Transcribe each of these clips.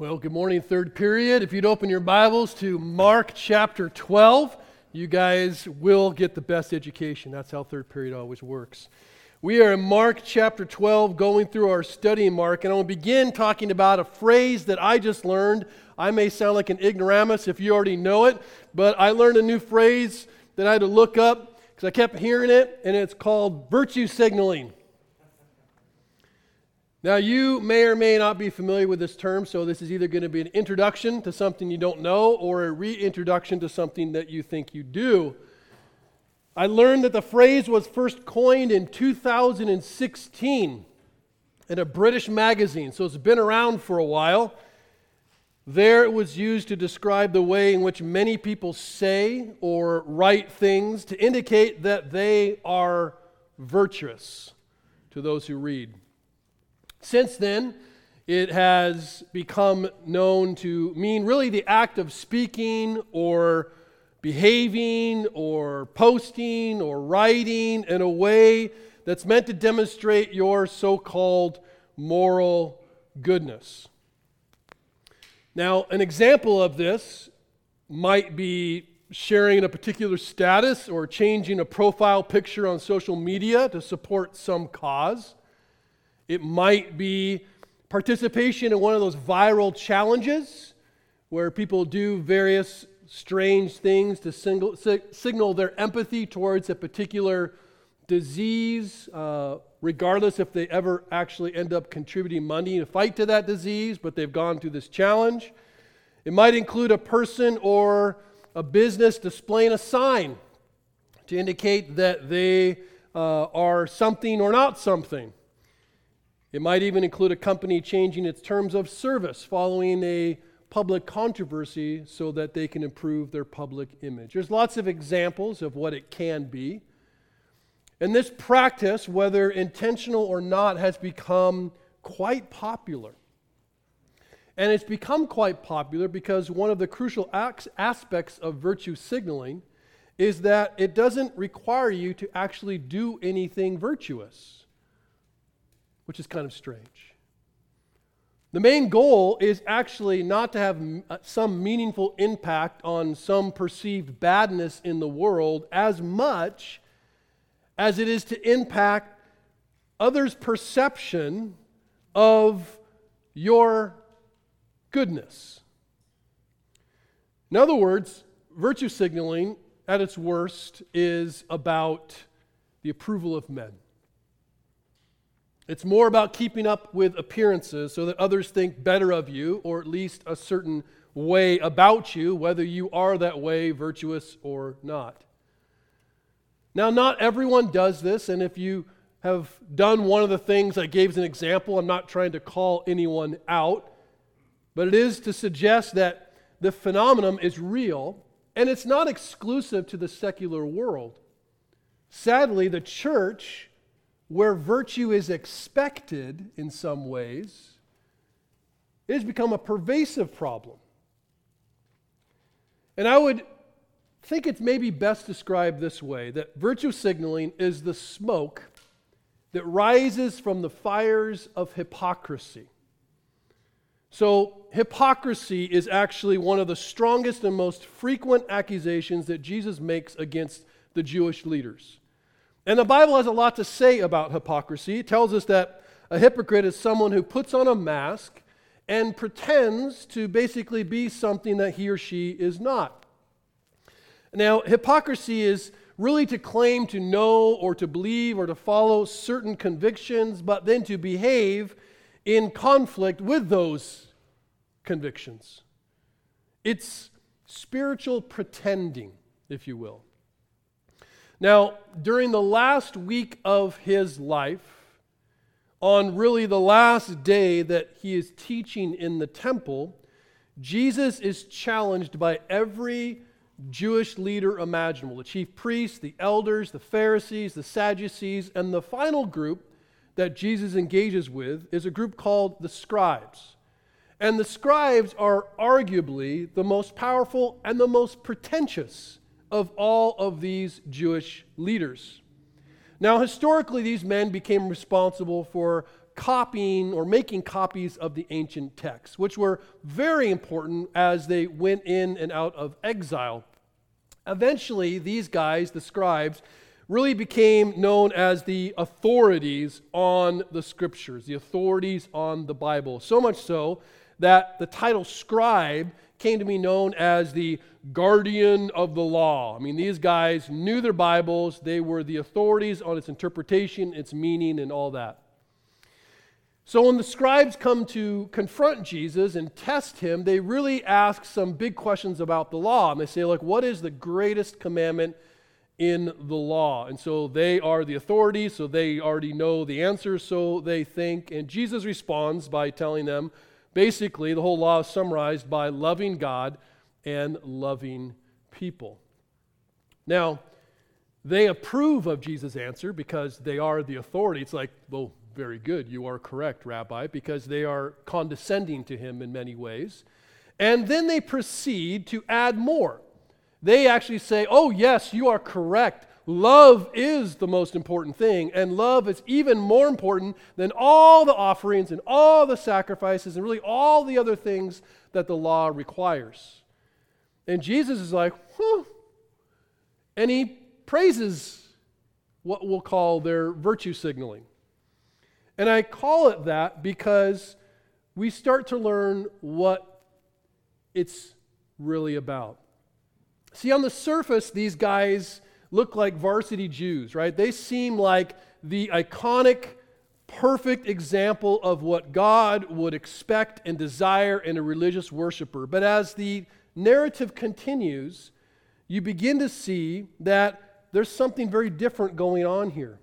Well, good morning, third period. If you'd open your Bibles to Mark chapter 12, you guys will get the best education. That's how third period always works. We are in Mark chapter 12, going through our study in Mark, and I will begin talking about a phrase that I just learned. I may sound like an ignoramus if you already know it, but I learned a new phrase that I had to look up because I kept hearing it, and it's called virtue signaling. Now, you may or may not be familiar with this term, so this is either going to be an introduction to something you don't know or a reintroduction to something that you think you do. I learned that the phrase was first coined in 2016 in a British magazine, so it's been around for a while. There it was used to describe the way in which many people say or write things to indicate that they are virtuous to those who read. Since then, it has become known to mean really the act of speaking or behaving or posting or writing in a way that's meant to demonstrate your so called moral goodness. Now, an example of this might be sharing a particular status or changing a profile picture on social media to support some cause. It might be participation in one of those viral challenges where people do various strange things to single, signal their empathy towards a particular disease, uh, regardless if they ever actually end up contributing money to fight to that disease, but they've gone through this challenge. It might include a person or a business displaying a sign to indicate that they uh, are something or not something. It might even include a company changing its terms of service following a public controversy so that they can improve their public image. There's lots of examples of what it can be. And this practice, whether intentional or not, has become quite popular. And it's become quite popular because one of the crucial aspects of virtue signaling is that it doesn't require you to actually do anything virtuous which is kind of strange. The main goal is actually not to have uh, some meaningful impact on some perceived badness in the world as much as it is to impact others' perception of your goodness. In other words, virtue signaling at its worst is about the approval of men. It's more about keeping up with appearances so that others think better of you, or at least a certain way about you, whether you are that way, virtuous or not. Now, not everyone does this, and if you have done one of the things I gave as an example, I'm not trying to call anyone out, but it is to suggest that the phenomenon is real and it's not exclusive to the secular world. Sadly, the church where virtue is expected in some ways, it has become a pervasive problem. And I would think it's maybe best described this way that virtue signaling is the smoke that rises from the fires of hypocrisy. So, hypocrisy is actually one of the strongest and most frequent accusations that Jesus makes against the Jewish leaders. And the Bible has a lot to say about hypocrisy. It tells us that a hypocrite is someone who puts on a mask and pretends to basically be something that he or she is not. Now, hypocrisy is really to claim to know or to believe or to follow certain convictions, but then to behave in conflict with those convictions. It's spiritual pretending, if you will. Now, during the last week of his life, on really the last day that he is teaching in the temple, Jesus is challenged by every Jewish leader imaginable the chief priests, the elders, the Pharisees, the Sadducees, and the final group that Jesus engages with is a group called the scribes. And the scribes are arguably the most powerful and the most pretentious of all of these Jewish leaders. Now, historically, these men became responsible for copying or making copies of the ancient texts, which were very important as they went in and out of exile. Eventually, these guys, the scribes, really became known as the authorities on the scriptures, the authorities on the Bible. So much so that the title scribe came to be known as the guardian of the law. I mean, these guys knew their Bibles, they were the authorities on its interpretation, its meaning, and all that. So when the scribes come to confront Jesus and test him, they really ask some big questions about the law. And they say, like, what is the greatest commandment in the law? And so they are the authority, so they already know the answer, so they think. And Jesus responds by telling them basically the whole law is summarized by loving God and loving people. Now, they approve of Jesus' answer because they are the authority. It's like, well, very good. You are correct, Rabbi, because they are condescending to him in many ways. And then they proceed to add more. They actually say, Oh, yes, you are correct. Love is the most important thing, and love is even more important than all the offerings and all the sacrifices and really all the other things that the law requires. And Jesus is like, huh. And he praises what we'll call their virtue signaling. And I call it that because we start to learn what it's really about. See, on the surface, these guys look like varsity Jews, right? They seem like the iconic, perfect example of what God would expect and desire in a religious worshiper. But as the narrative continues, you begin to see that there's something very different going on here.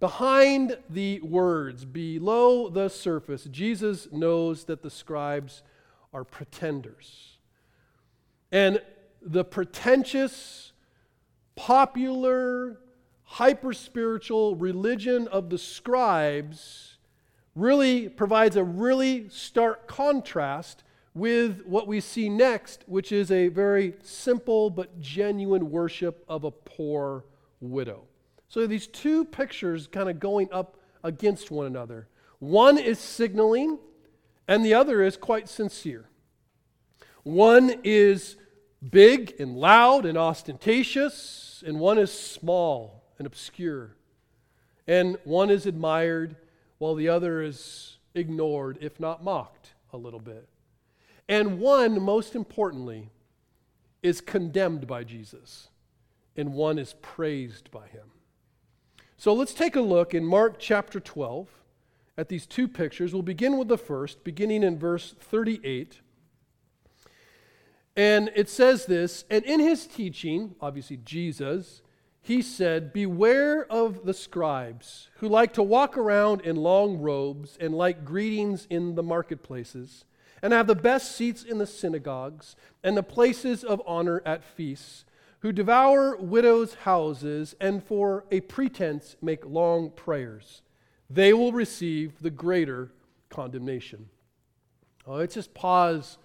Behind the words, below the surface, Jesus knows that the scribes are pretenders. And the pretentious, popular, hyper spiritual religion of the scribes really provides a really stark contrast with what we see next, which is a very simple but genuine worship of a poor widow. So these two pictures kind of going up against one another. One is signaling, and the other is quite sincere. One is big and loud and ostentatious, and one is small and obscure. And one is admired while the other is ignored, if not mocked, a little bit. And one, most importantly, is condemned by Jesus, and one is praised by him. So let's take a look in Mark chapter 12 at these two pictures. We'll begin with the first, beginning in verse 38. And it says this, and in his teaching, obviously Jesus, he said, Beware of the scribes who like to walk around in long robes and like greetings in the marketplaces, and have the best seats in the synagogues and the places of honor at feasts who devour widows' houses and for a pretense make long prayers. They will receive the greater condemnation. Oh, let's just pause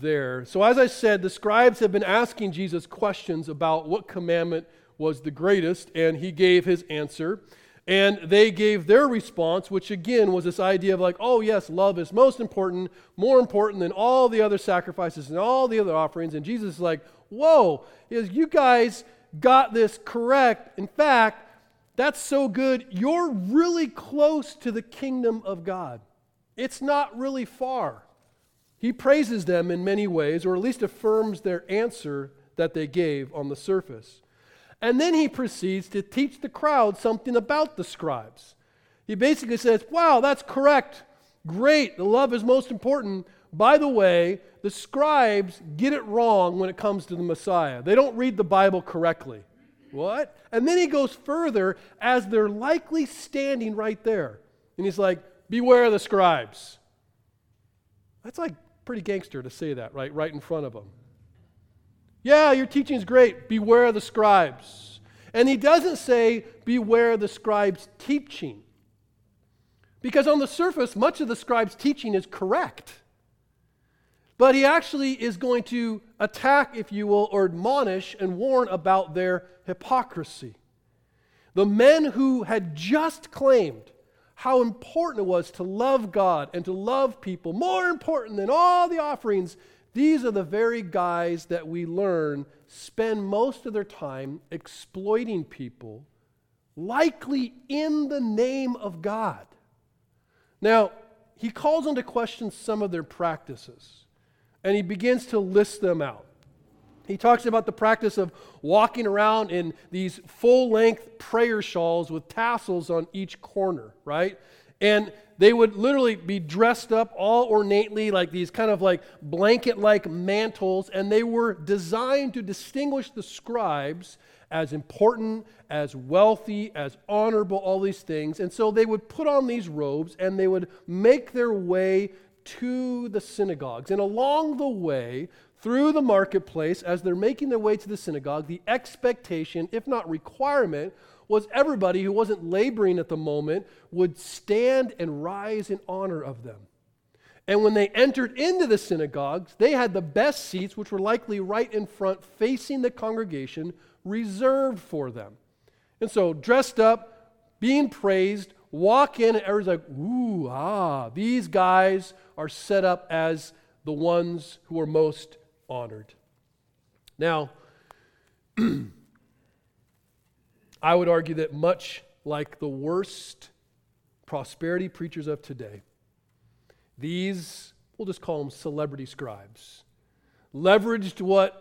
there. So, as I said, the scribes have been asking Jesus questions about what commandment was the greatest, and he gave his answer. And they gave their response, which again was this idea of like, oh, yes, love is most important, more important than all the other sacrifices and all the other offerings. And Jesus is like, whoa, is you guys got this correct. In fact, that's so good. You're really close to the kingdom of God. It's not really far. He praises them in many ways, or at least affirms their answer that they gave on the surface. And then he proceeds to teach the crowd something about the scribes. He basically says, Wow, that's correct. Great. The love is most important. By the way, the scribes get it wrong when it comes to the Messiah. They don't read the Bible correctly. What? And then he goes further as they're likely standing right there. And he's like, Beware the scribes. That's like pretty gangster to say that, right? Right in front of them. Yeah, your teaching is great. Beware the scribes. And he doesn't say, beware the scribes' teaching. Because on the surface, much of the scribes' teaching is correct. But he actually is going to attack, if you will, or admonish and warn about their hypocrisy. The men who had just claimed how important it was to love God and to love people, more important than all the offerings. These are the very guys that we learn spend most of their time exploiting people, likely in the name of God. Now, he calls into question some of their practices, and he begins to list them out. He talks about the practice of walking around in these full length prayer shawls with tassels on each corner, right? And they would literally be dressed up all ornately, like these kind of like blanket like mantles, and they were designed to distinguish the scribes as important, as wealthy, as honorable, all these things. And so they would put on these robes and they would make their way to the synagogues. And along the way, through the marketplace, as they're making their way to the synagogue, the expectation, if not requirement, was everybody who wasn't laboring at the moment would stand and rise in honor of them. And when they entered into the synagogues, they had the best seats, which were likely right in front, facing the congregation, reserved for them. And so, dressed up, being praised, walk in, and everyone's like, ooh, ah, these guys are set up as the ones who are most honored. Now, I would argue that much like the worst prosperity preachers of today, these, we'll just call them celebrity scribes, leveraged what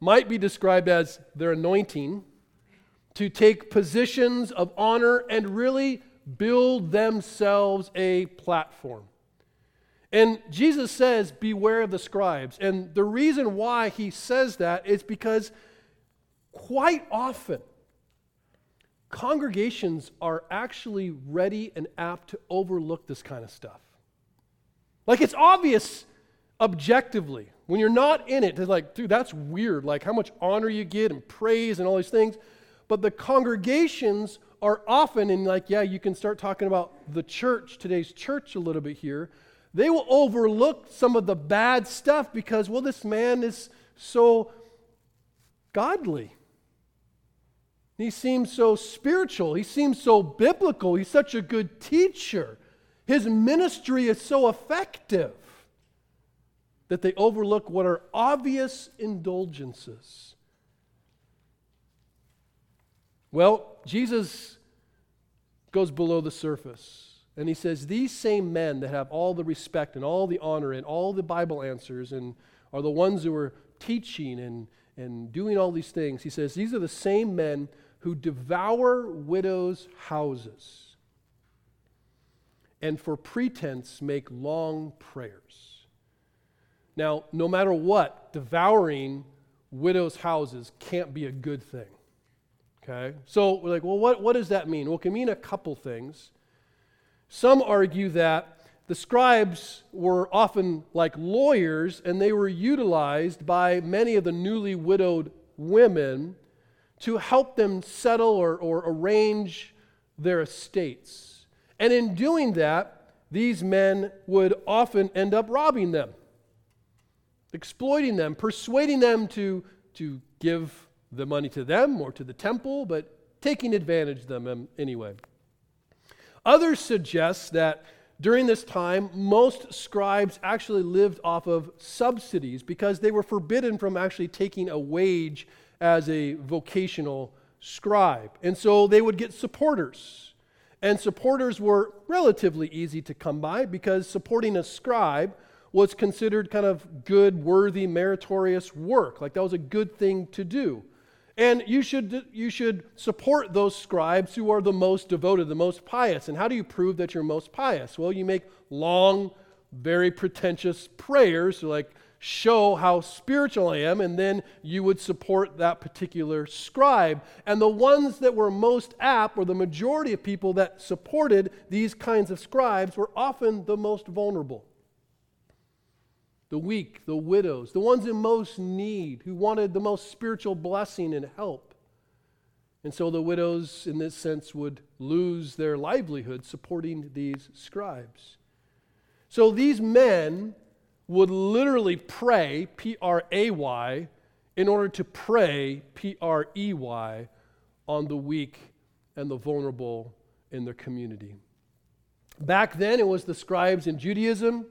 might be described as their anointing to take positions of honor and really build themselves a platform. And Jesus says, Beware of the scribes. And the reason why he says that is because quite often, congregations are actually ready and apt to overlook this kind of stuff. Like it's obvious objectively. When you're not in it, it's like, dude, that's weird. Like how much honor you get and praise and all these things. But the congregations are often, and like, yeah, you can start talking about the church, today's church, a little bit here they will overlook some of the bad stuff because, well, this man is so godly. He seems so spiritual. He seems so biblical. He's such a good teacher. His ministry is so effective that they overlook what are obvious indulgences. Well, Jesus goes below the surface. And he says, These same men that have all the respect and all the honor and all the Bible answers and are the ones who are teaching and, and doing all these things, he says, These are the same men who devour widows' houses and for pretense make long prayers. Now, no matter what, devouring widows' houses can't be a good thing. Okay? So we're like, well, what, what does that mean? Well, it can mean a couple things. Some argue that the scribes were often like lawyers and they were utilized by many of the newly widowed women to help them settle or, or arrange their estates. And in doing that, these men would often end up robbing them, exploiting them, persuading them to, to give the money to them or to the temple, but taking advantage of them um, anyway. Others suggest that during this time, most scribes actually lived off of subsidies because they were forbidden from actually taking a wage as a vocational scribe. And so they would get supporters. And supporters were relatively easy to come by because supporting a scribe was considered kind of good, worthy, meritorious work. Like that was a good thing to do. And you should, you should support those scribes who are the most devoted, the most pious. And how do you prove that you're most pious? Well, you make long, very pretentious prayers to like show how spiritual I am, and then you would support that particular scribe. And the ones that were most apt, or the majority of people that supported these kinds of scribes, were often the most vulnerable the weak, the widows, the ones in most need, who wanted the most spiritual blessing and help. And so the widows, in this sense, would lose their livelihood supporting these scribes. So these men would literally pray, P R A Y, in order to pray, P R E Y, on the weak and the vulnerable in their community. Back then, it was the scribes in Judaism.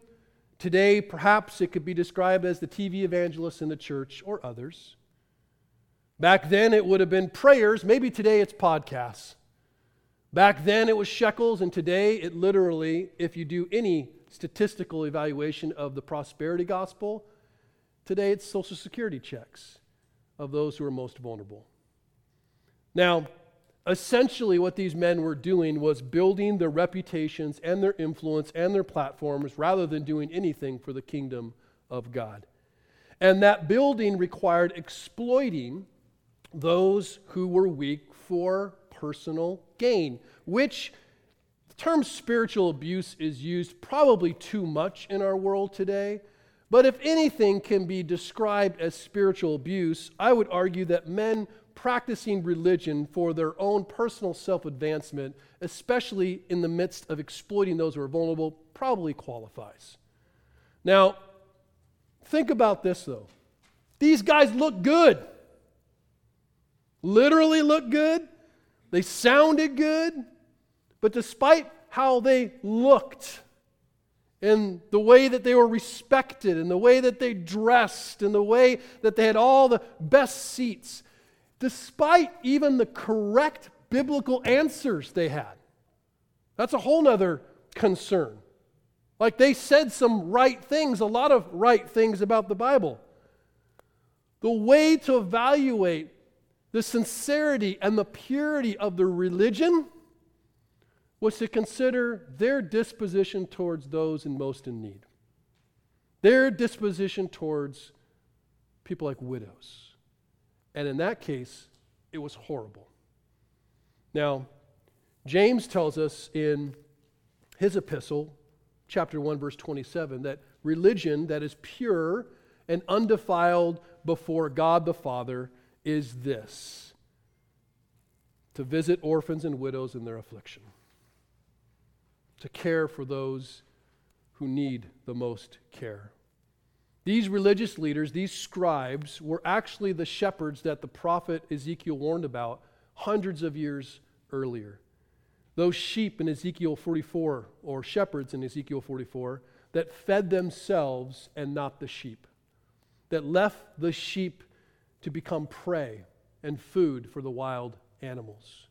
Today, perhaps it could be described as the TV evangelists in the church or others. Back then, it would have been prayers. Maybe today it's podcasts. Back then, it was shekels, and today, it literally, if you do any statistical evaluation of the prosperity gospel, today it's social security checks of those who are most vulnerable. Now, essentially, what these men were doing was building their reputations and their influence and their platforms rather than doing anything for the kingdom of God. And that building required exploiting those who were weak for personal gain, which the term spiritual abuse is used probably too much in our world today. But if anything can be described as spiritual abuse, I would argue that men practicing religion for their own personal self advancement, especially in the midst of exploiting those who are vulnerable, probably qualifies. Now, think about this though. These guys look good. Literally look good. They sounded good. But despite how they looked, and the way that they were respected, and the way that they dressed, and the way that they had all the best seats, despite even the correct biblical answers they had. That's a whole nother concern. Like they said some right things, a lot of right things about the Bible. The way to evaluate the sincerity and the purity of the religion was to consider their disposition towards those in most in need, their disposition towards people like widows and in that case, it was horrible. Now, James tells us in his epistle, chapter 1, verse 27, that religion that is pure and undefiled before God the Father is this to visit orphans and widows in their affliction, to care for those who need the most care. These religious leaders, these scribes, were actually the shepherds that the prophet Ezekiel warned about hundreds of years earlier. Those sheep in Ezekiel 44, or shepherds in Ezekiel 44, that fed themselves and not the sheep, that left the sheep to become prey and food for the wild animals.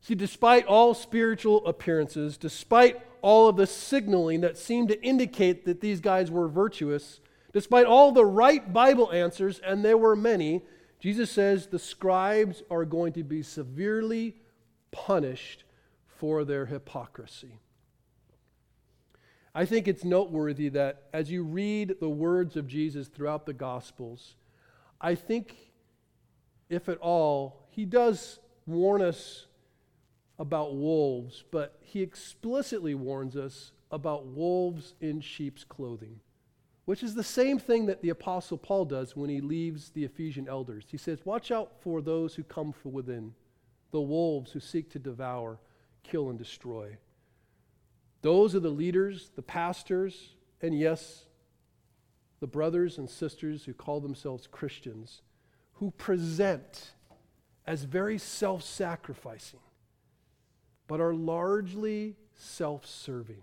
See, despite all spiritual appearances, despite all of the signaling that seemed to indicate that these guys were virtuous, Despite all the right Bible answers, and there were many, Jesus says the scribes are going to be severely punished for their hypocrisy. I think it's noteworthy that as you read the words of Jesus throughout the Gospels, I think, if at all, he does warn us about wolves, but he explicitly warns us about wolves in sheep's clothing which is the same thing that the Apostle Paul does when he leaves the Ephesian elders. He says, Watch out for those who come from within, the wolves who seek to devour, kill, and destroy. Those are the leaders, the pastors, and yes, the brothers and sisters who call themselves Christians, who present as very self sacrificing, but are largely self serving.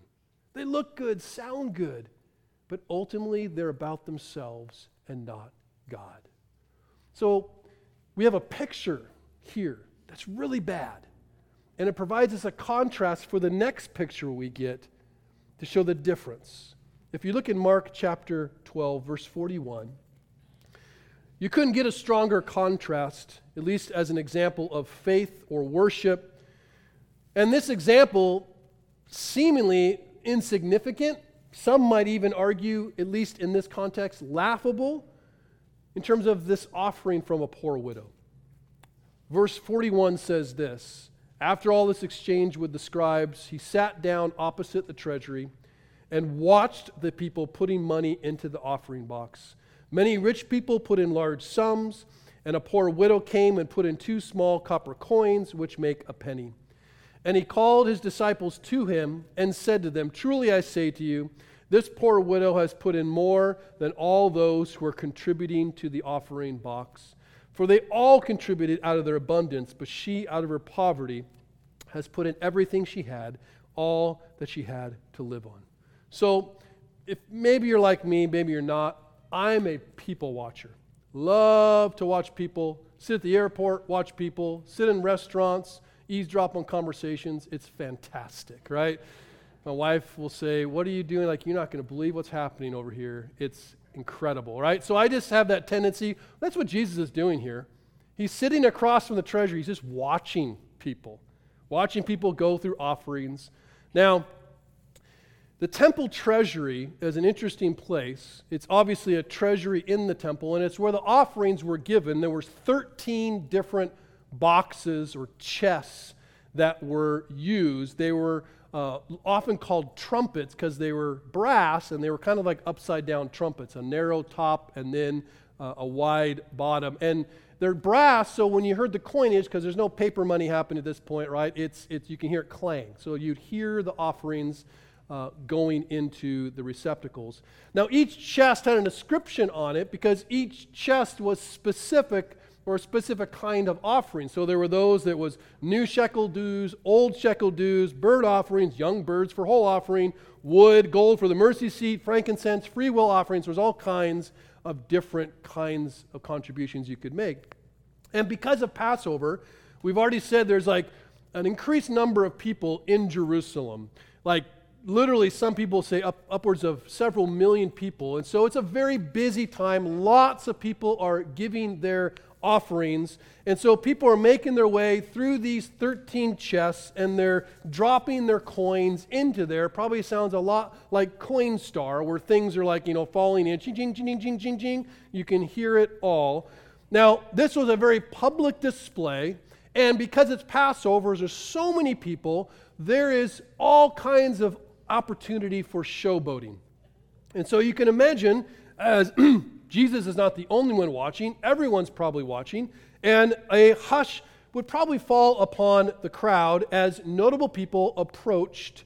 They look good, sound good, but ultimately they're about themselves and not God. So we have a picture here that's really bad. And it provides us a contrast for the next picture we get to show the difference. If you look in Mark chapter 12, verse 41, you couldn't get a stronger contrast, at least as an example of faith or worship. And this example, seemingly insignificant, some might even argue, at least in this context, laughable in terms of this offering from a poor widow. Verse 41 says this After all this exchange with the scribes, he sat down opposite the treasury and watched the people putting money into the offering box. Many rich people put in large sums, and a poor widow came and put in two small copper coins, which make a penny. And he called his disciples to him and said to them, Truly I say to you, this poor widow has put in more than all those who are contributing to the offering box. For they all contributed out of their abundance, but she, out of her poverty, has put in everything she had, all that she had to live on. So, if maybe you're like me, maybe you're not, I'm a people watcher. Love to watch people, sit at the airport, watch people, sit in restaurants, eavesdrop on conversations. It's fantastic, right? My wife will say, What are you doing? Like, you're not going to believe what's happening over here. It's incredible, right? So I just have that tendency. That's what Jesus is doing here. He's sitting across from the treasury, he's just watching people, watching people go through offerings. Now, the temple treasury is an interesting place. It's obviously a treasury in the temple, and it's where the offerings were given. There were 13 different boxes or chests that were used. They were uh, often called trumpets because they were brass and they were kind of like upside down trumpets, a narrow top and then uh, a wide bottom. And they're brass, so when you heard the coinage, because there's no paper money happening at this point, right? It's, it's, you can hear it clang. So you'd hear the offerings uh, going into the receptacles. Now, each chest had an inscription on it because each chest was specific or a specific kind of offering. So there were those that was new shekel dues, old shekel dues, bird offerings, young birds for whole offering, wood, gold for the mercy seat, frankincense, free will offerings. There's all kinds of different kinds of contributions you could make. And because of Passover, we've already said there's like an increased number of people in Jerusalem. Like literally, some people say up, upwards of several million people. And so it's a very busy time. Lots of people are giving their offerings. And so people are making their way through these 13 chests and they're dropping their coins into there. Probably sounds a lot like Coinstar, where things are like, you know, falling in. Ching, ching, ching, ching, ching, ching. You can hear it all. Now, this was a very public display. And because it's Passover, there's so many people, there is all kinds of opportunity for showboating. And so you can imagine as Jesus is not the only one watching, everyone's probably watching, and a hush would probably fall upon the crowd as notable people approached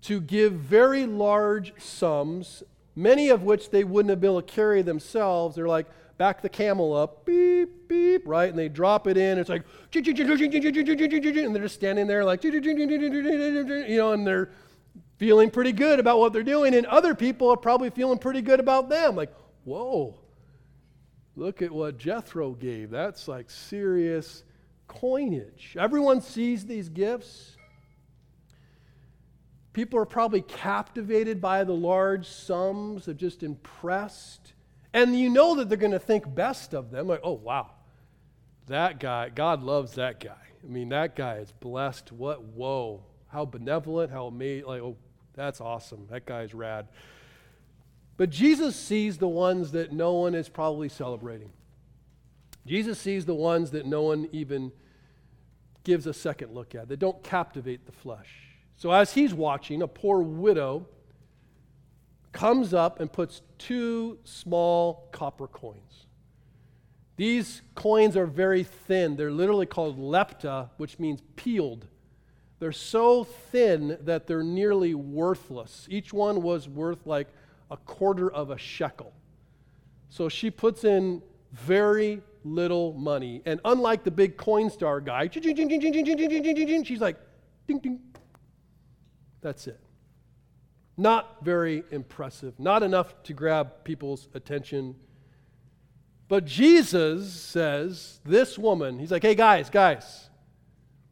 to give very large sums, many of which they wouldn't have been able to carry themselves. They're like, back the camel up, beep, beep, right? And they drop it in. It's like, and they're just standing there like, you know, and they're feeling pretty good about what they're doing. And other people are probably feeling pretty good about them. Like, whoa, look at what Jethro gave. That's like serious coinage. Everyone sees these gifts. People are probably captivated by the large sums, they're just impressed. And you know that they're going to think best of them. Like, oh, wow, that guy, God loves that guy. I mean, that guy is blessed. What, whoa, how benevolent, how amazing. Like, oh, that's awesome. That guy's rad. But Jesus sees the ones that no one is probably celebrating. Jesus sees the ones that no one even gives a second look at, that don't captivate the flesh. So as he's watching, a poor widow comes up and puts two small copper coins. These coins are very thin. They're literally called lepta, which means peeled. They're so thin that they're nearly worthless. Each one was worth like a quarter of a shekel. So she puts in very little money. And unlike the big Coinstar guy, she's like, ding, ding. That's it. Not very impressive, not enough to grab people's attention. But Jesus says, This woman, he's like, hey guys, guys,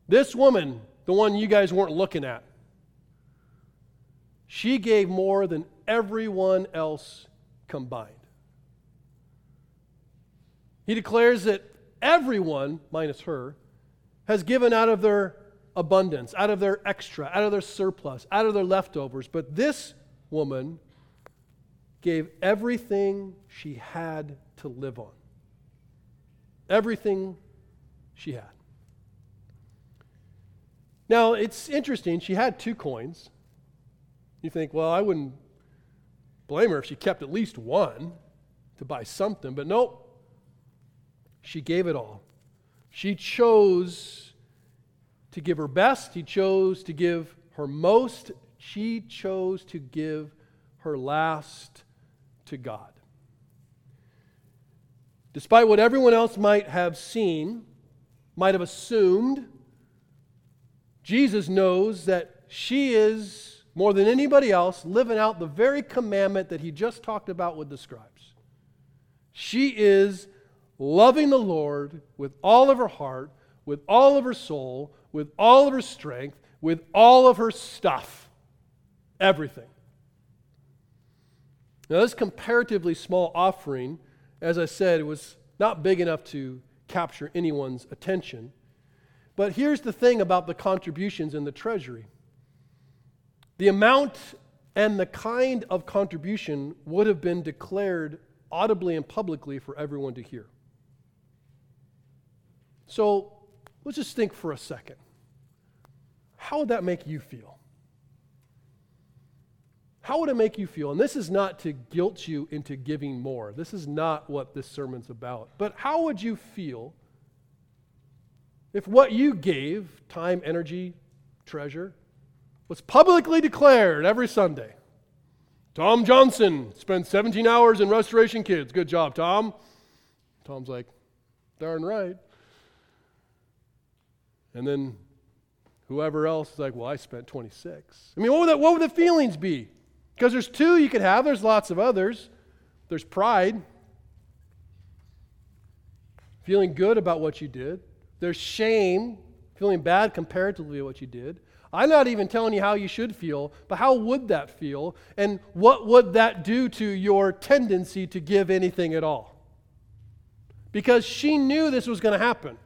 this woman, the one you guys weren't looking at, she gave more than everyone else combined. He declares that everyone, minus her, has given out of their abundance, out of their extra, out of their surplus, out of their leftovers. But this woman gave everything she had to live on. Everything she had. Now, it's interesting. She had two coins. You think, well, I wouldn't blame her if she kept at least one to buy something, but nope. She gave it all. She chose to give her best, he chose to give her most, she chose to give her last to God. Despite what everyone else might have seen, might have assumed, Jesus knows that she is, more than anybody else, living out the very commandment that he just talked about with the scribes. She is loving the Lord with all of her heart, with all of her soul, with all of her strength, with all of her stuff. Everything. Now, this comparatively small offering, as I said, was not big enough to capture anyone's attention. But here's the thing about the contributions in the treasury the amount and the kind of contribution would have been declared audibly and publicly for everyone to hear. So let's just think for a second. How would that make you feel? How would it make you feel? And this is not to guilt you into giving more. This is not what this sermon's about. But how would you feel if what you gave, time, energy, treasure, was publicly declared every Sunday? Tom Johnson spent 17 hours in Restoration Kids. Good job, Tom. Tom's like, darn right. And then whoever else is like, well, I spent 26. I mean, what would, that, what would the feelings be? Because there's two you could have, there's lots of others. There's pride, feeling good about what you did. There's shame, feeling bad comparatively to what you did. I'm not even telling you how you should feel, but how would that feel? And what would that do to your tendency to give anything at all? Because she knew this was going to happen.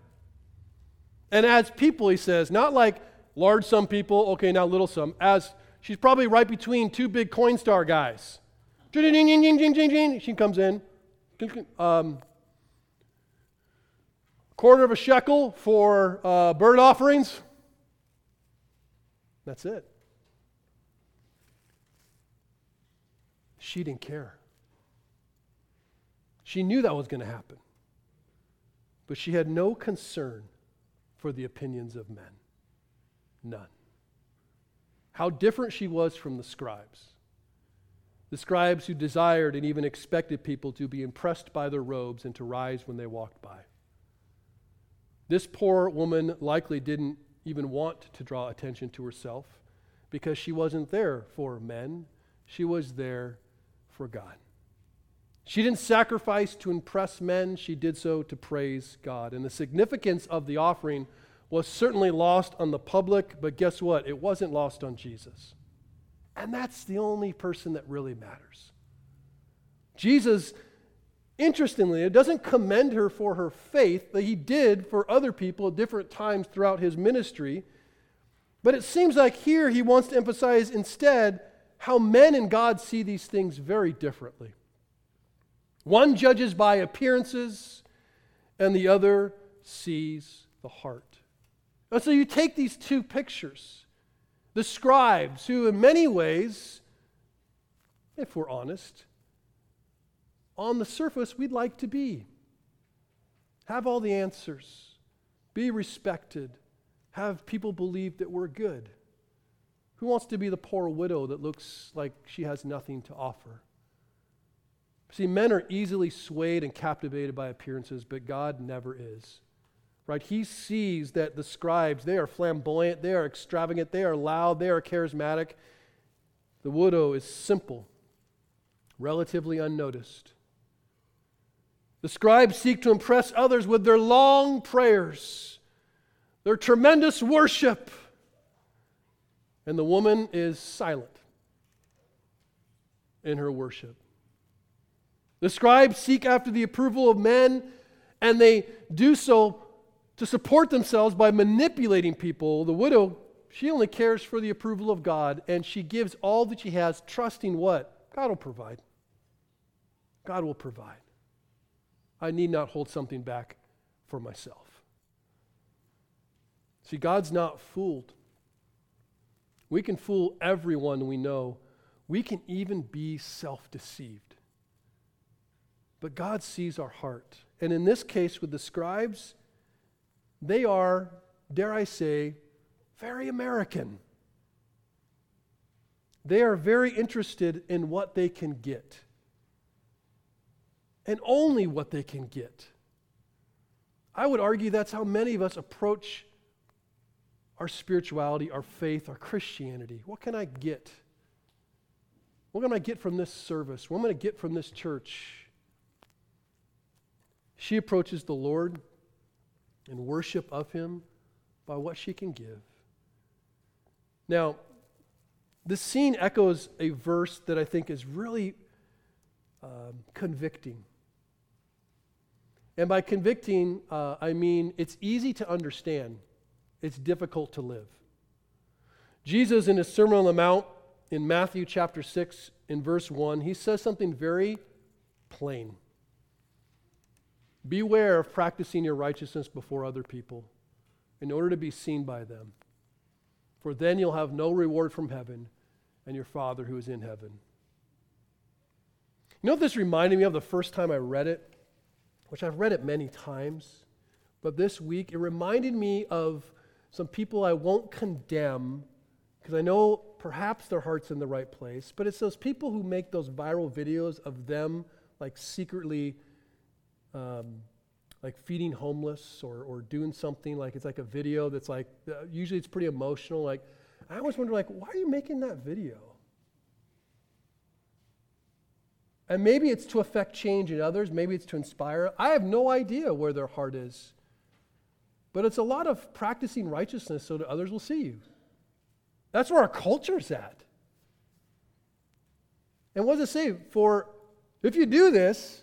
And as people, he says, not like large sum people, okay, now little sum, as She's probably right between two big Coinstar guys. She comes in. Um, quarter of a shekel for uh, bird offerings. That's it. She didn't care. She knew that was going to happen. But she had no concern for the opinions of men. None how different she was from the scribes. The scribes who desired and even expected people to be impressed by their robes and to rise when they walked by. This poor woman likely didn't even want to draw attention to herself because she wasn't there for men, she was there for God. She didn't sacrifice to impress men, she did so to praise God. And the significance of the offering was certainly lost on the public, but guess what? It wasn't lost on Jesus. And that's the only person that really matters. Jesus, interestingly, it doesn't commend her for her faith that he did for other people at different times throughout his ministry. But it seems like here he wants to emphasize instead how men and God see these things very differently. One judges by appearances, and the other sees the heart. And so you take these two pictures the scribes, who in many ways, if we're honest, on the surface we'd like to be. Have all the answers, be respected, have people believe that we're good. Who wants to be the poor widow that looks like she has nothing to offer? See, men are easily swayed and captivated by appearances, but God never is right? He sees that the scribes, they are flamboyant, they are extravagant, they are loud, they are charismatic. The widow is simple, relatively unnoticed. The scribes seek to impress others with their long prayers, their tremendous worship. And the woman is silent in her worship. The scribes seek after the approval of men, and they do so to support themselves by manipulating people. The widow, she only cares for the approval of God, and she gives all that she has, trusting what? God will provide. God will provide. I need not hold something back for myself. See, God's not fooled. We can fool everyone we know. We can even be self deceived. But God sees our heart. And in this case, with the scribes, they are, dare I say, very American. They are very interested in what they can get, and only what they can get. I would argue that's how many of us approach our spirituality, our faith, our Christianity? What can I get? What can I get from this service? What am I going to get from this church? She approaches the Lord in worship of Him by what she can give. Now, this scene echoes a verse that I think is really um, convicting. And by convicting, uh, I mean it's easy to understand, it's difficult to live. Jesus, in his Sermon on the Mount in Matthew chapter 6, in verse 1, he says something very plain Beware of practicing your righteousness before other people in order to be seen by them, for then you'll have no reward from heaven and your Father who is in heaven. You know what this reminded me of the first time I read it? Which I've read it many times, but this week it reminded me of some people I won't condemn because I know perhaps their heart's in the right place, but it's those people who make those viral videos of them like secretly um, like feeding homeless or, or doing something like it's like a video that's like uh, usually it's pretty emotional like i always wonder like why are you making that video and maybe it's to affect change in others maybe it's to inspire. I have no idea where their heart is. But it's a lot of practicing righteousness so that others will see you. That's where our culture's at. And what does it say? For if you do this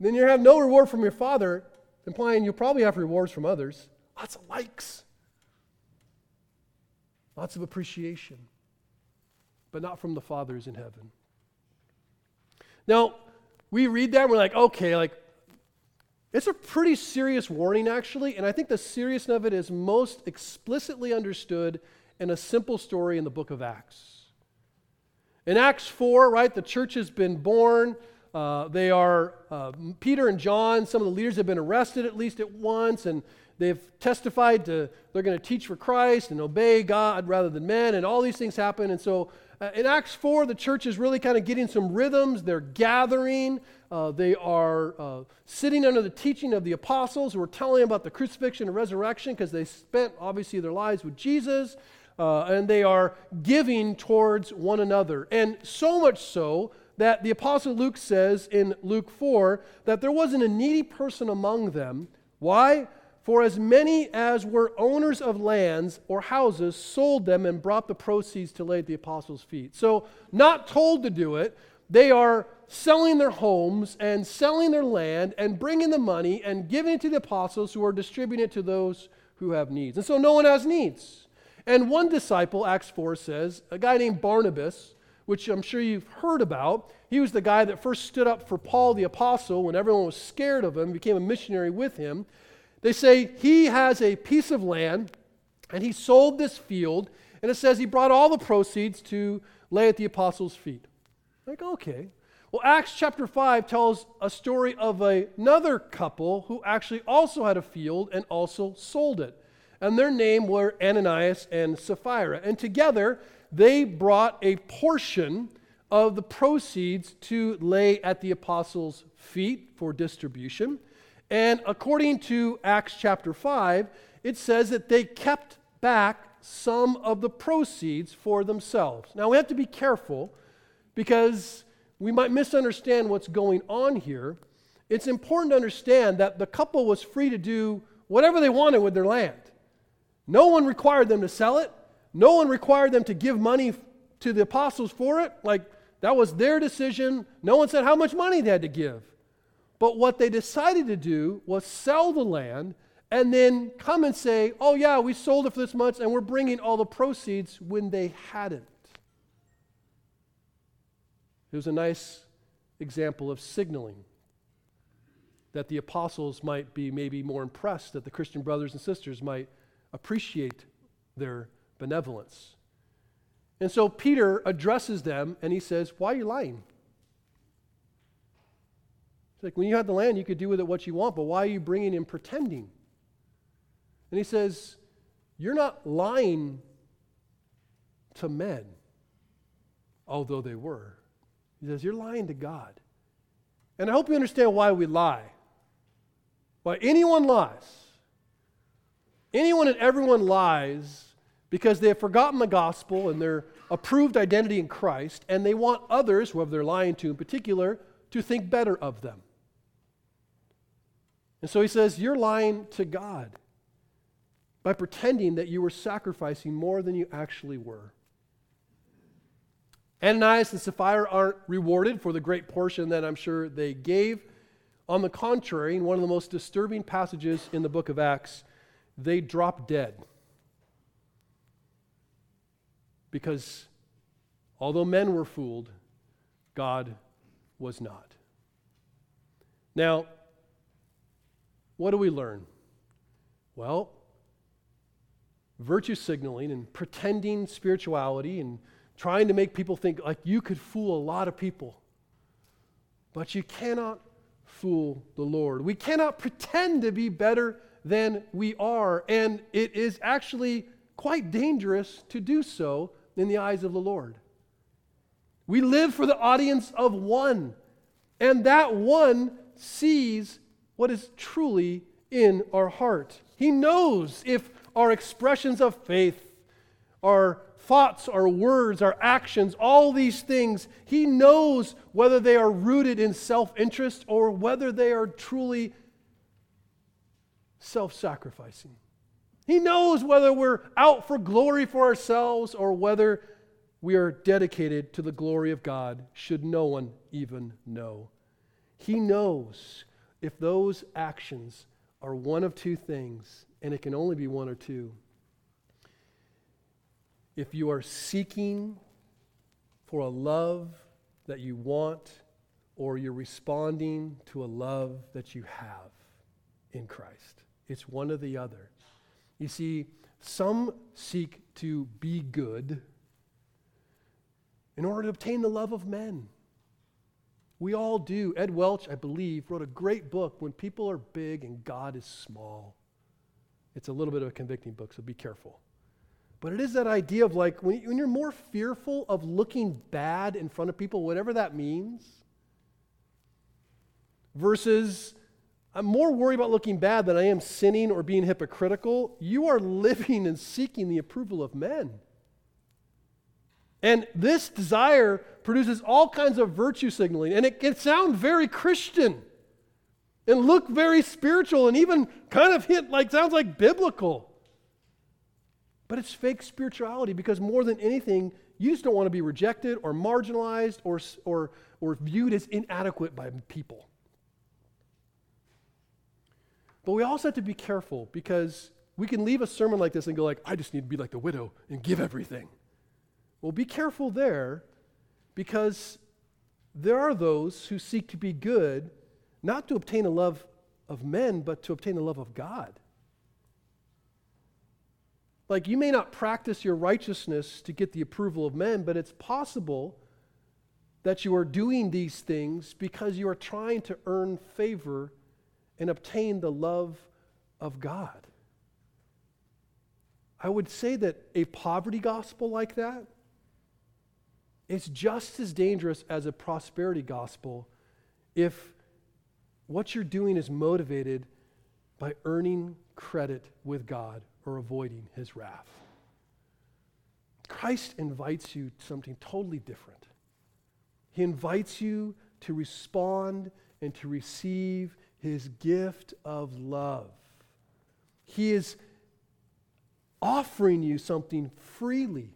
then you have no reward from your Father, implying you'll probably have rewards from others. Lots of likes, lots of appreciation, but not from the fathers in heaven. Now, we read that and we're like, okay, like, it's a pretty serious warning, actually, and I think the seriousness of it is most explicitly understood in a simple story in the book of Acts. In Acts 4, right, the church has been born. Uh, they are, uh, Peter and John, some of the leaders have been arrested at least at once, and they've testified to they're going to teach for Christ and obey God rather than men, and all these things happen. And so uh, in Acts 4, the church is really kind of getting some rhythms. They're gathering, uh, they are uh, sitting under the teaching of the apostles who are telling about the crucifixion and resurrection because they spent obviously their lives with Jesus. Uh, and they are giving towards one another. And so much so that the Apostle Luke says in Luke 4 that there wasn't a needy person among them. Why? For as many as were owners of lands or houses sold them and brought the proceeds to lay at the apostles' feet. So, not told to do it, they are selling their homes and selling their land and bringing the money and giving it to the apostles who are distributing it to those who have needs. And so, no one has needs. And one disciple, Acts 4 says, a guy named Barnabas, which I'm sure you've heard about. He was the guy that first stood up for Paul the apostle when everyone was scared of him, became a missionary with him. They say he has a piece of land and he sold this field, and it says he brought all the proceeds to lay at the apostles' feet. Like, okay. Well, Acts chapter 5 tells a story of a, another couple who actually also had a field and also sold it. And their name were Ananias and Sapphira. And together, they brought a portion of the proceeds to lay at the apostles' feet for distribution. And according to Acts chapter 5, it says that they kept back some of the proceeds for themselves. Now, we have to be careful because we might misunderstand what's going on here. It's important to understand that the couple was free to do whatever they wanted with their land. No one required them to sell it, no one required them to give money to the apostles for it. Like, that was their decision. No one said how much money they had to give. But what they decided to do was sell the land and then come and say, oh, yeah, we sold it for this much and we're bringing all the proceeds when they hadn't. It was a nice example of signaling that the apostles might be maybe more impressed, that the Christian brothers and sisters might appreciate their benevolence. And so Peter addresses them and he says, Why are you lying? Like when you had the land, you could do with it what you want, but why are you bringing in pretending? And he says, You're not lying to men, although they were. He says, You're lying to God. And I hope you understand why we lie. Why anyone lies Anyone and everyone lies because they have forgotten the gospel and their approved identity in Christ, and they want others, whoever they're lying to in particular, to think better of them. And so he says, You're lying to God by pretending that you were sacrificing more than you actually were. Ananias and Sapphira aren't rewarded for the great portion that I'm sure they gave. On the contrary, in one of the most disturbing passages in the book of Acts, they drop dead. Because although men were fooled, God was not. Now, what do we learn? Well, virtue signaling and pretending spirituality and trying to make people think like you could fool a lot of people. But you cannot fool the Lord. We cannot pretend to be better than we are, and it is actually quite dangerous to do so in the eyes of the Lord. We live for the audience of one, and that one sees what is truly in our heart. He knows if our expressions of faith, our thoughts, our words, our actions, all these things, He knows whether they are rooted in self interest or whether they are truly self sacrificing. He knows whether we're out for glory for ourselves or whether we are dedicated to the glory of God, should no one even know. He knows if those actions are one of two things, and it can only be one or two. If you are seeking for a love that you want, or you're responding to a love that you have in Christ, it's one or the other. You see, some seek to be good in order to obtain the love of men. We all do. Ed Welch, I believe, wrote a great book, When People Are Big and God is Small. It's a little bit of a convicting book, so be careful. But it is that idea of like when, you're more fearful of looking bad in front of people, whatever that means, versus I'm more worried about looking bad than I am sinning or being hypocritical, you are living and seeking the approval of men. And this desire produces all kinds of virtue signaling, and it can sound very Christian and look very spiritual and even kind of hint like sounds like biblical. But it's fake spirituality because more than anything, you just don't want to be rejected or marginalized or, or, or viewed as inadequate by people. But we also have to be careful because we can leave a sermon like this and go like, I just need to be like the widow and give everything. Well, be careful there because there are those who seek to be good, not to obtain a love of men, but to obtain the love of God. Like, you may not practice your righteousness to get the approval of men, but it's possible that you are doing these things because you are trying to earn favor and obtain the love of God. I would say that a poverty gospel like that it's just as dangerous as a prosperity gospel if what you're doing is motivated by earning credit with God or avoiding his wrath. Christ invites you to something totally different. He invites you to respond and to receive his gift of love. He is offering you something freely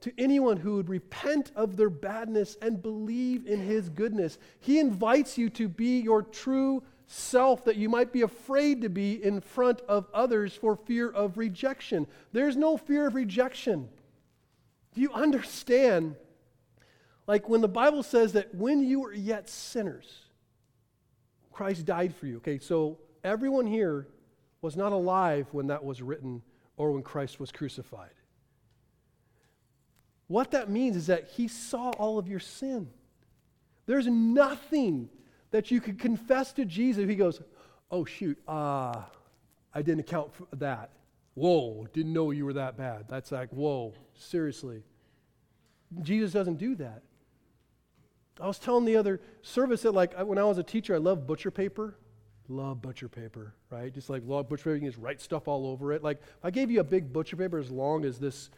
to anyone who would repent of their badness and believe in his goodness. He invites you to be your true self that you might be afraid to be in front of others for fear of rejection. There's no fear of rejection. Do you understand? Like when the Bible says that when you were yet sinners, Christ died for you. Okay, so everyone here was not alive when that was written or when Christ was crucified. What that means is that he saw all of your sin. There's nothing that you could confess to Jesus. He goes, Oh, shoot, uh, I didn't account for that. Whoa, didn't know you were that bad. That's like, whoa, seriously. Jesus doesn't do that. I was telling the other service that, like, when I was a teacher, I loved butcher paper. love butcher paper, right? Just like love butcher paper, you can just write stuff all over it. Like, I gave you a big butcher paper as long as this,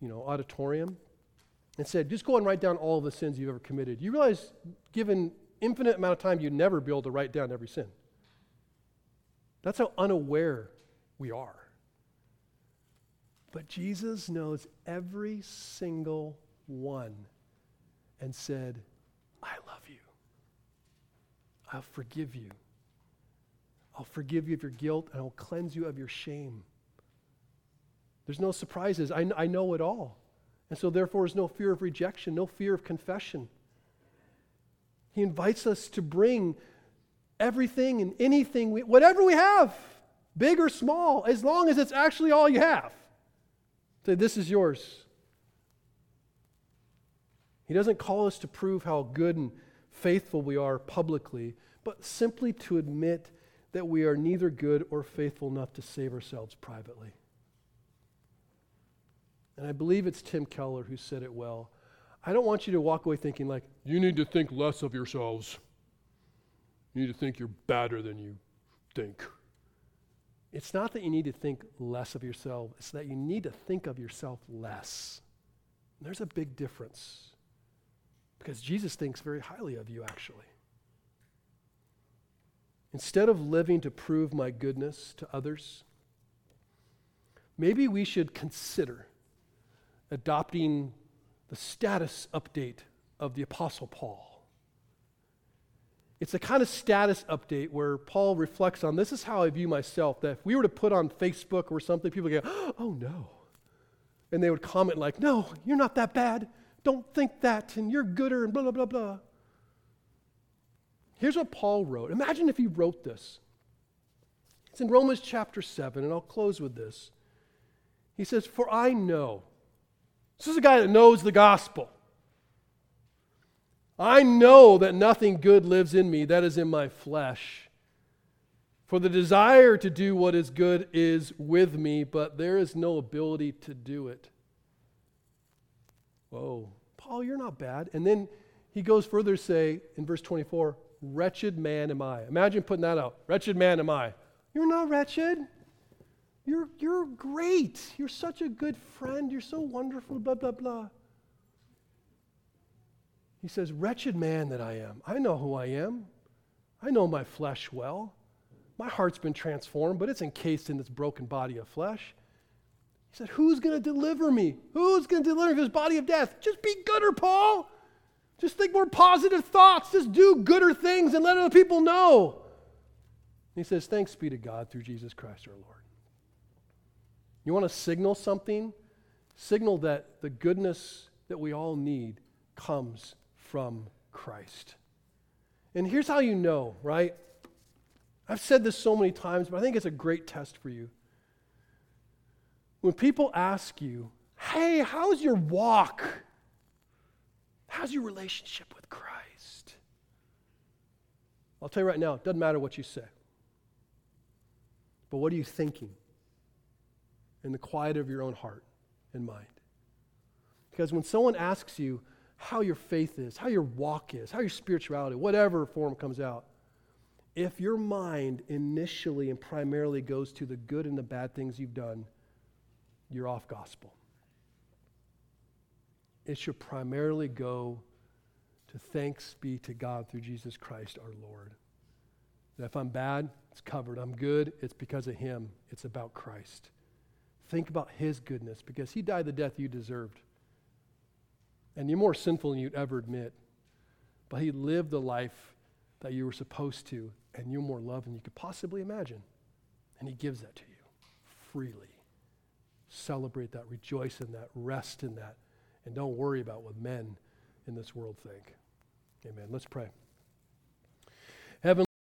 you know, auditorium, and said, just go and write down all the sins you've ever committed. You realize, given infinite amount of time, you'd never be able to write down every sin. That's how unaware we are. But Jesus knows every single one and said, I love you. I'll forgive you. I'll forgive you of your guilt and I'll cleanse you of your shame. There's no surprises. I, I know it all. And so, therefore, there's no fear of rejection, no fear of confession. He invites us to bring everything and anything, we, whatever we have, big or small, as long as it's actually all you have. Say, This is yours. He doesn't call us to prove how good and faithful we are publicly, but simply to admit that we are neither good or faithful enough to save ourselves privately. And I believe it's Tim Keller who said it well. I don't want you to walk away thinking, like, you need to think less of yourselves. You need to think you're better than you think. It's not that you need to think less of yourself, it's that you need to think of yourself less. And there's a big difference. Because Jesus thinks very highly of you, actually. Instead of living to prove my goodness to others, maybe we should consider adopting the status update of the Apostle Paul. It's a kind of status update where Paul reflects on this is how I view myself. That if we were to put on Facebook or something, people would go, oh no. And they would comment, like, no, you're not that bad. Don't think that, and you're gooder, and blah, blah, blah, blah. Here's what Paul wrote. Imagine if he wrote this. It's in Romans chapter 7, and I'll close with this. He says, For I know. This is a guy that knows the gospel. I know that nothing good lives in me, that is in my flesh. For the desire to do what is good is with me, but there is no ability to do it. Whoa, Paul, you're not bad. And then he goes further to say in verse 24, Wretched man am I. Imagine putting that out. Wretched man am I. You're not wretched. You're, you're great. You're such a good friend. You're so wonderful, blah, blah, blah. He says, Wretched man that I am. I know who I am. I know my flesh well. My heart's been transformed, but it's encased in this broken body of flesh. He said, Who's going to deliver me? Who's going to deliver me from this body of death? Just be gooder, Paul. Just think more positive thoughts. Just do gooder things and let other people know. He says, Thanks be to God through Jesus Christ our Lord. You want to signal something? Signal that the goodness that we all need comes from Christ. And here's how you know, right? I've said this so many times, but I think it's a great test for you. When people ask you, hey, how's your walk? How's your relationship with Christ? I'll tell you right now, it doesn't matter what you say. But what are you thinking in the quiet of your own heart and mind? Because when someone asks you how your faith is, how your walk is, how your spirituality, whatever form comes out, if your mind initially and primarily goes to the good and the bad things you've done, you're off gospel. It should primarily go to thanks be to God through Jesus Christ our Lord. That if I'm bad, it's covered. I'm good, it's because of Him. It's about Christ. Think about His goodness because He died the death you deserved. And you're more sinful than you'd ever admit. But He lived the life that you were supposed to, and you're more loved than you could possibly imagine. And He gives that to you freely. Celebrate that, rejoice in that, rest in that, and don't worry about what men in this world think. Amen. Let's pray. Heaven